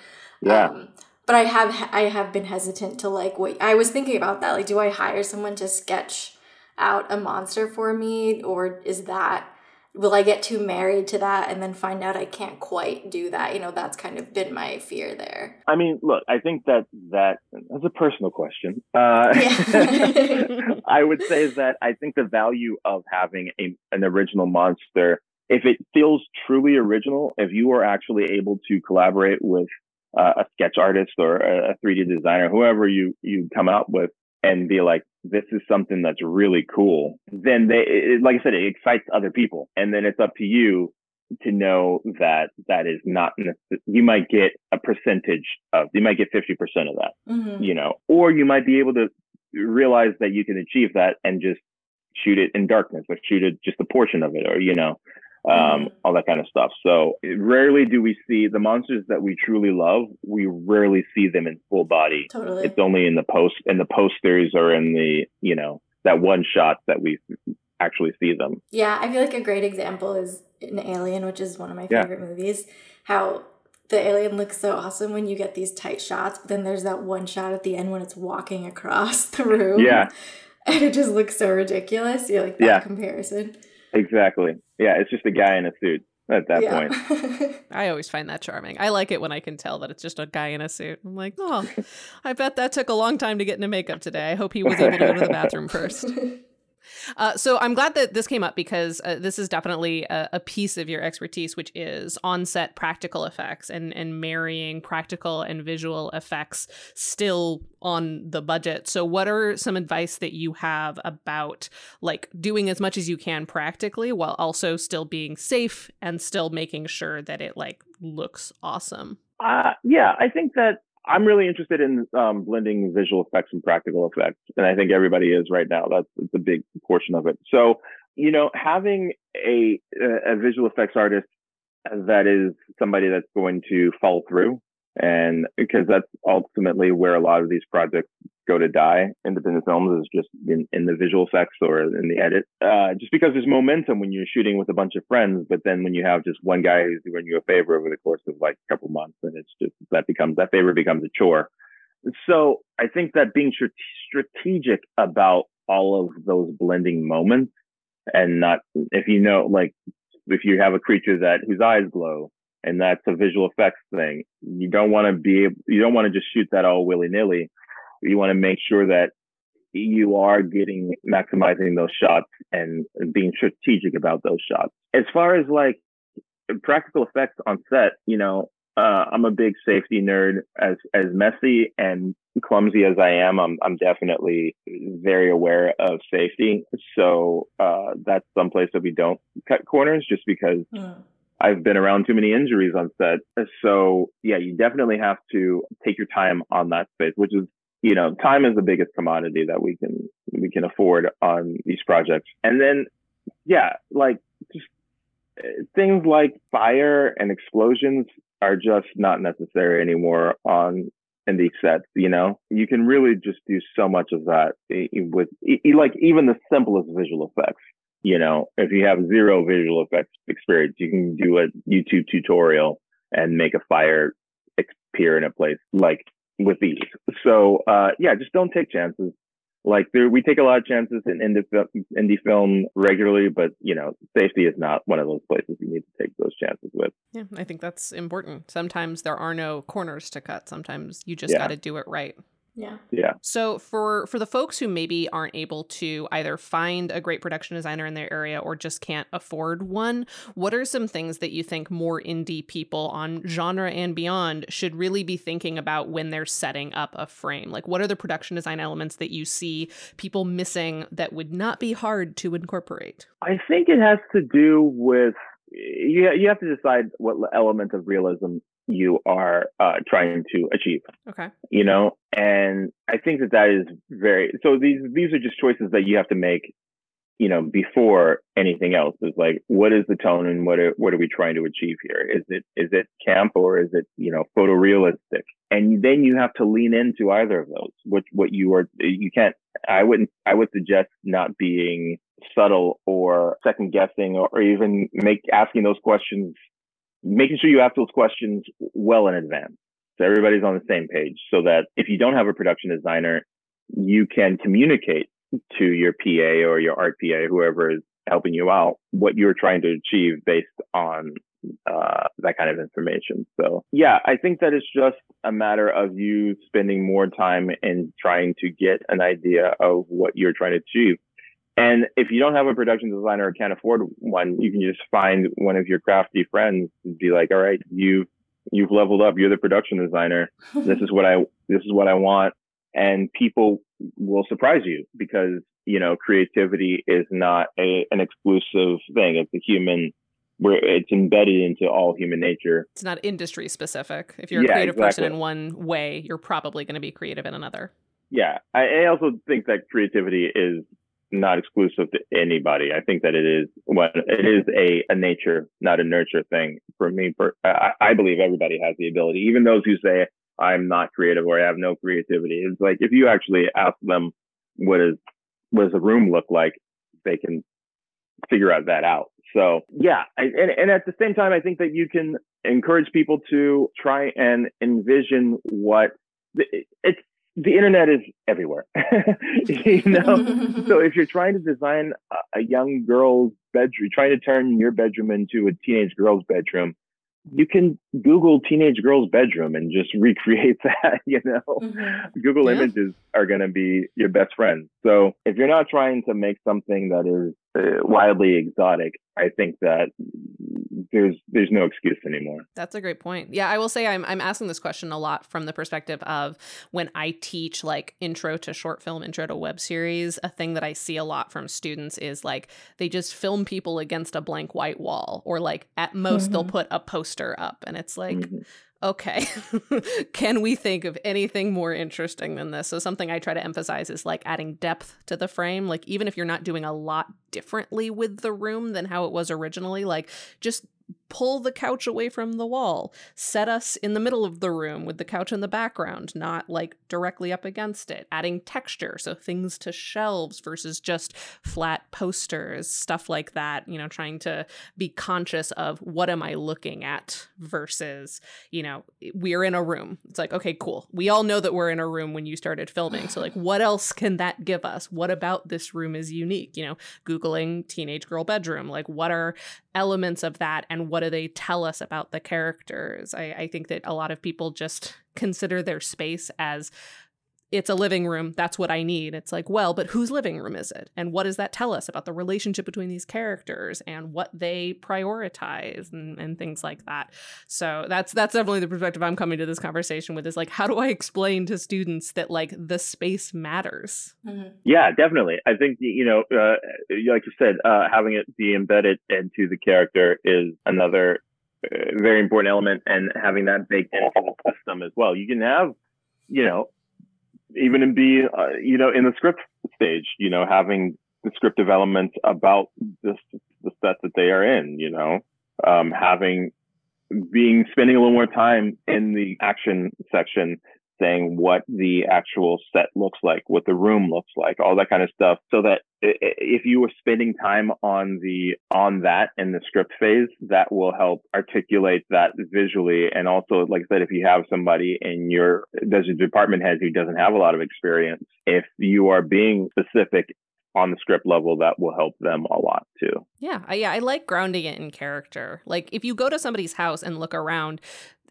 Speaker 3: Yeah. Um,
Speaker 1: but I have I have been hesitant to like wait. I was thinking about that. Like, do I hire someone to sketch out a monster for me, or is that will I get too married to that and then find out I can't quite do that? You know, that's kind of been my fear there.
Speaker 3: I mean, look, I think that that that's a personal question. Uh, yeah. I would say that I think the value of having a, an original monster, if it feels truly original, if you are actually able to collaborate with uh, a sketch artist or a 3D designer, whoever you you come out with, and be like, this is something that's really cool. Then they, it, like I said, it excites other people, and then it's up to you to know that that is not you might get a percentage of you might get 50% of that mm-hmm. you know or you might be able to realize that you can achieve that and just shoot it in darkness or shoot it just a portion of it or you know um, mm-hmm. all that kind of stuff. So rarely do we see the monsters that we truly love. We rarely see them in full body.
Speaker 1: Totally.
Speaker 3: It's only in the post in the posters or in the you know that one shot that we actually see them.
Speaker 1: Yeah, I feel like a great example is in Alien, which is one of my favorite yeah. movies. How the alien looks so awesome when you get these tight shots, but then there's that one shot at the end when it's walking across the room.
Speaker 3: Yeah.
Speaker 1: And it just looks so ridiculous. You like that yeah. comparison.
Speaker 3: Exactly. Yeah, it's just a guy in a suit at that yeah. point.
Speaker 2: I always find that charming. I like it when I can tell that it's just a guy in a suit. I'm like, oh, I bet that took a long time to get into makeup today. I hope he was able to go to the bathroom first. Uh, so I'm glad that this came up because uh, this is definitely a, a, piece of your expertise, which is on-set practical effects and and marrying practical and visual effects still on the budget. So what are some advice that you have about like doing as much as you can practically while also still being safe and still making sure that it like looks awesome?
Speaker 3: Uh, yeah, I think that I'm really interested in um, blending visual effects and practical effects, and I think everybody is right now. That's, that's a big portion of it. So, you know, having a a visual effects artist that is somebody that's going to follow through, and because that's ultimately where a lot of these projects go to die. Independent films is just in, in the visual effects or in the edit. Uh, just because there's momentum when you're shooting with a bunch of friends, but then when you have just one guy who's doing you a favor over the course of like a couple months, and it's just that becomes that favor becomes a chore. So I think that being strategic about all of those blending moments and not if you know like if you have a creature that whose eyes glow and that's a visual effects thing you don't want to be you don't want to just shoot that all willy-nilly you want to make sure that you are getting maximizing those shots and, being strategic about those shots. As far as like practical effects on set, you know, uh, I'm a big safety nerd. As as messy and clumsy as I am, I'm I'm definitely very aware of safety. So uh, that's someplace that we don't cut corners, just because mm. I've been around too many injuries on set. So yeah, you definitely have to take your time on that space, which is you know time is the biggest commodity that we can we can afford on these projects. And then yeah, like just uh, things like fire and explosions are just not necessary anymore on in these sets. You know, you can really just do so much of that with like even the simplest visual effects. You know, if you have zero visual effects experience, you can do a YouTube tutorial and make a fire appear in a place like with these. So, uh, yeah, just don't take chances like there, we take a lot of chances in indie, indie film regularly, but you know, safety is not one of those places you need to take those chances with.
Speaker 2: Yeah, I think that's important. Sometimes there are no corners to cut. Sometimes you just yeah. got to do it right.
Speaker 1: Yeah.
Speaker 3: Yeah.
Speaker 2: So for for the folks who maybe aren't able to either find a great production designer in their area or just can't afford one, what are some things that you think more indie people on genre and beyond should really be thinking about when they're setting up a frame? Like what are the production design elements that you see people missing that would not be hard to incorporate?
Speaker 3: I think it has to do with you you have to decide what element of realism you are uh, trying to achieve.
Speaker 2: Okay.
Speaker 3: You know, and I think that that is very. So these these are just choices that you have to make. You know, before anything else is like, what is the tone and what are, what are we trying to achieve here? Is it is it camp or is it you know photorealistic? And then you have to lean into either of those. What what you are you can't. I wouldn't. I would suggest not being subtle or second guessing or, or even make asking those questions making sure you ask those questions well in advance. So everybody's on the same page so that if you don't have a production designer, you can communicate to your PA or your art PA, whoever is helping you out, what you're trying to achieve based on uh, that kind of information. So yeah, I think that it's just a matter of you spending more time in trying to get an idea of what you're trying to achieve. And if you don't have a production designer or can't afford one, you can just find one of your crafty friends and be like, all right, you you've leveled up. You're the production designer. This is what I this is what I want. And people will surprise you because, you know, creativity is not a, an exclusive thing. It's a human where it's embedded into all human nature.
Speaker 2: It's not industry specific. If you're a creative exactly. person in one way, you're probably going to be creative in another.
Speaker 3: Yeah. I, I also think that creativity is not exclusive to anybody. I think that it is what it is a, a nature, not a nurture thing for me. For, I, I believe everybody has the ability, even those who say I'm not creative or I have no creativity. It's like if you actually ask them what is what does a room look like, they can figure out that out. So yeah, I, and and at the same time, I think that you can encourage people to try and envision what it's the internet is everywhere, you know. so if you're trying to design a, a young girl's bedroom, trying to turn your bedroom into a teenage girl's bedroom, you can Google teenage girl's bedroom and just recreate that. You know, mm-hmm. Google yeah. Images are going to be your best friend. So if you're not trying to make something that is uh, wildly exotic, I think that there's there's no excuse anymore.
Speaker 2: That's a great point. Yeah, I will say I'm I'm asking this question a lot from the perspective of when I teach like intro to short film, intro to web series, a thing that I see a lot from students is like they just film people against a blank white wall or like at most mm-hmm. they'll put a poster up and it's like mm-hmm okay, can we think of anything more interesting than this? So, something I try to emphasize is like adding depth to the frame. Like, even if you're not doing a lot differently with the room than how it was originally, like, just pull the couch away from the wall, set us in the middle of the room with the couch in the background, not like directly up against it, adding texture, so things to shelves versus just flat posters, stuff like that, you know, trying to be conscious of what am I looking at versus, you know, we're in a room. It's like, okay, cool. We all know that we're in a room when you started filming. So, like, what else can that give us? What about this room is unique? You know, Googling teenage girl bedroom, like, what are elements of that and what do they tell us about the characters? I, I think that a lot of people just consider their space as it's a living room. That's what I need. It's like, well, but whose living room is it? And what does that tell us about the relationship between these characters and what they prioritize and, and things like that? So that's that's definitely the perspective I'm coming to this conversation with is like, how do I explain to students that like the space matters?
Speaker 3: Mm-hmm. Yeah, definitely. I think, you know, uh, like you said, uh, having it be embedded into the character is another uh, very important element and having that baked into the system as well. You can have, you know, even in be uh, you know in the script stage you know having the script development about this the set that they are in you know um, having being spending a little more time in the action section saying what the actual set looks like, what the room looks like, all that kind of stuff. So that if you were spending time on the on that in the script phase, that will help articulate that visually. And also, like I said, if you have somebody in your there's a department head who doesn't have a lot of experience, if you are being specific on the script level that will help them a lot too.
Speaker 2: Yeah, I, yeah, I like grounding it in character. Like if you go to somebody's house and look around,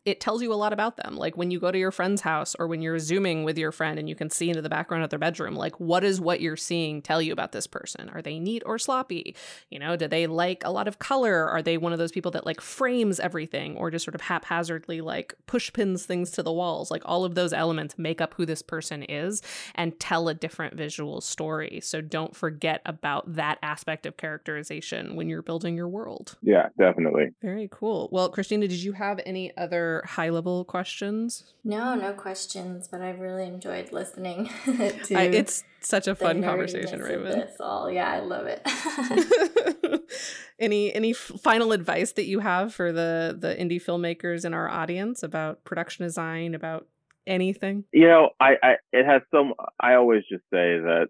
Speaker 2: it tells you a lot about them. Like when you go to your friend's house or when you're zooming with your friend and you can see into the background of their bedroom, like what is what you're seeing tell you about this person? Are they neat or sloppy? You know, do they like a lot of color? Are they one of those people that like frames everything or just sort of haphazardly like push pins things to the walls? Like all of those elements make up who this person is and tell a different visual story. So don't forget about that aspect of characterization when you're building your world.
Speaker 3: Yeah, definitely.
Speaker 2: Very cool. Well, Christina, did you have any other high level questions?
Speaker 1: No, no questions, but I've really enjoyed listening to
Speaker 2: I, It's such a fun conversation, Raymond.
Speaker 1: This all. Yeah, I love it.
Speaker 2: any any final advice that you have for the the indie filmmakers in our audience about production design, about anything?
Speaker 3: You know, I, I it has some I always just say that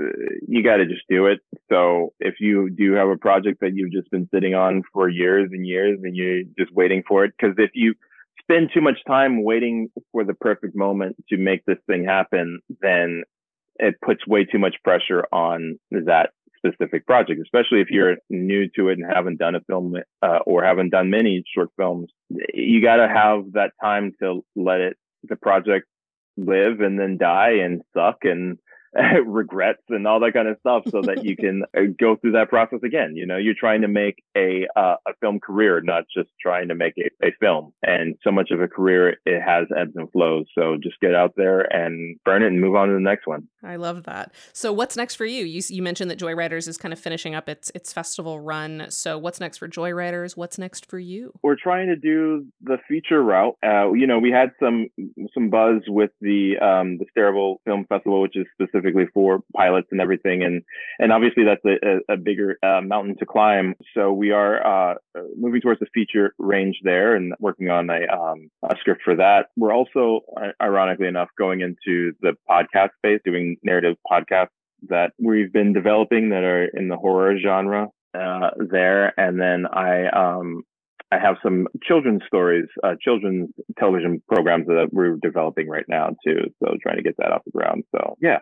Speaker 3: uh, you got to just do it. So if you do have a project that you've just been sitting on for years and years and you're just waiting for it, because if you spend too much time waiting for the perfect moment to make this thing happen, then it puts way too much pressure on that specific project, especially if you're new to it and haven't done a film uh, or haven't done many short films. You got to have that time to let it, the project live and then die and suck and regrets and all that kind of stuff so that you can uh, go through that process again. You know, you're trying to make a uh, a film career, not just trying to make a, a film. And so much of a career, it has ebbs and flows. So just get out there and burn it and move on to the next one.
Speaker 2: I love that. So what's next for you? You, you mentioned that Joyriders is kind of finishing up its its festival run. So what's next for Joyriders? What's next for you?
Speaker 3: We're trying to do the feature route. Uh, you know, we had some some buzz with the um, the Stareable Film Festival, which is specific specifically for pilots and everything. And and obviously that's a, a bigger uh, mountain to climb. So we are uh, moving towards the feature range there and working on a, um, a script for that. We're also, ironically enough, going into the podcast space, doing narrative podcasts that we've been developing that are in the horror genre uh, there. And then I um, I have some children's stories, uh, children's television programs that we're developing right now too. So trying to get that off the ground. So yeah,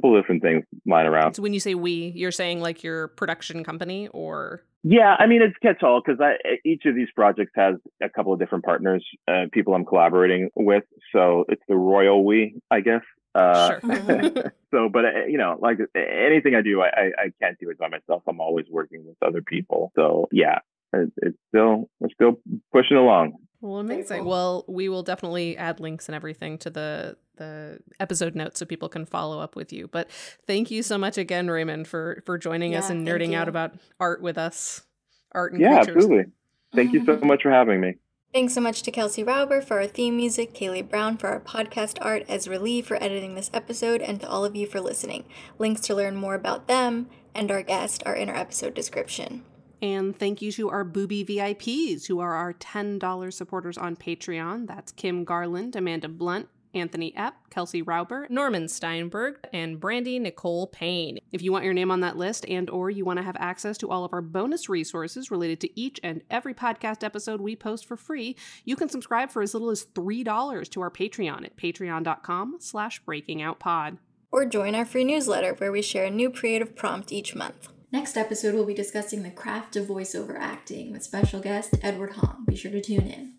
Speaker 3: couple of different things lying around.
Speaker 2: So when you say we, you're saying like your production company or?
Speaker 3: Yeah, I mean it's catch all because each of these projects has a couple of different partners, uh, people I'm collaborating with. So it's the royal we, I guess. Uh, sure. so, but uh, you know, like anything I do, I, I, I can't do it by myself. I'm always working with other people. So yeah, it, it's still we're still pushing along.
Speaker 2: Well, amazing. Well, we will definitely add links and everything to the the episode notes so people can follow up with you. But thank you so much again, Raymond, for for joining yeah, us and nerding out about art with us, art and
Speaker 3: yeah,
Speaker 2: creatures.
Speaker 3: absolutely. Thank you so much for having me.
Speaker 1: Thanks so much to Kelsey Rauber for our theme music, Kailee Brown for our podcast art, Ezra Li for editing this episode, and to all of you for listening. Links to learn more about them and our guest are in our episode description.
Speaker 2: And thank you to our booby VIPs who are our $10 supporters on Patreon. That's Kim Garland, Amanda Blunt, Anthony Epp, Kelsey Rauber, Norman Steinberg, and Brandy Nicole Payne. If you want your name on that list and or you want to have access to all of our bonus resources related to each and every podcast episode we post for free, you can subscribe for as little as $3 to our Patreon at patreon.com slash breakingoutpod.
Speaker 1: Or join our free newsletter where we share a new creative prompt each month. Next episode, we'll be discussing the craft of voiceover acting with special guest Edward Hong. Be sure to tune in.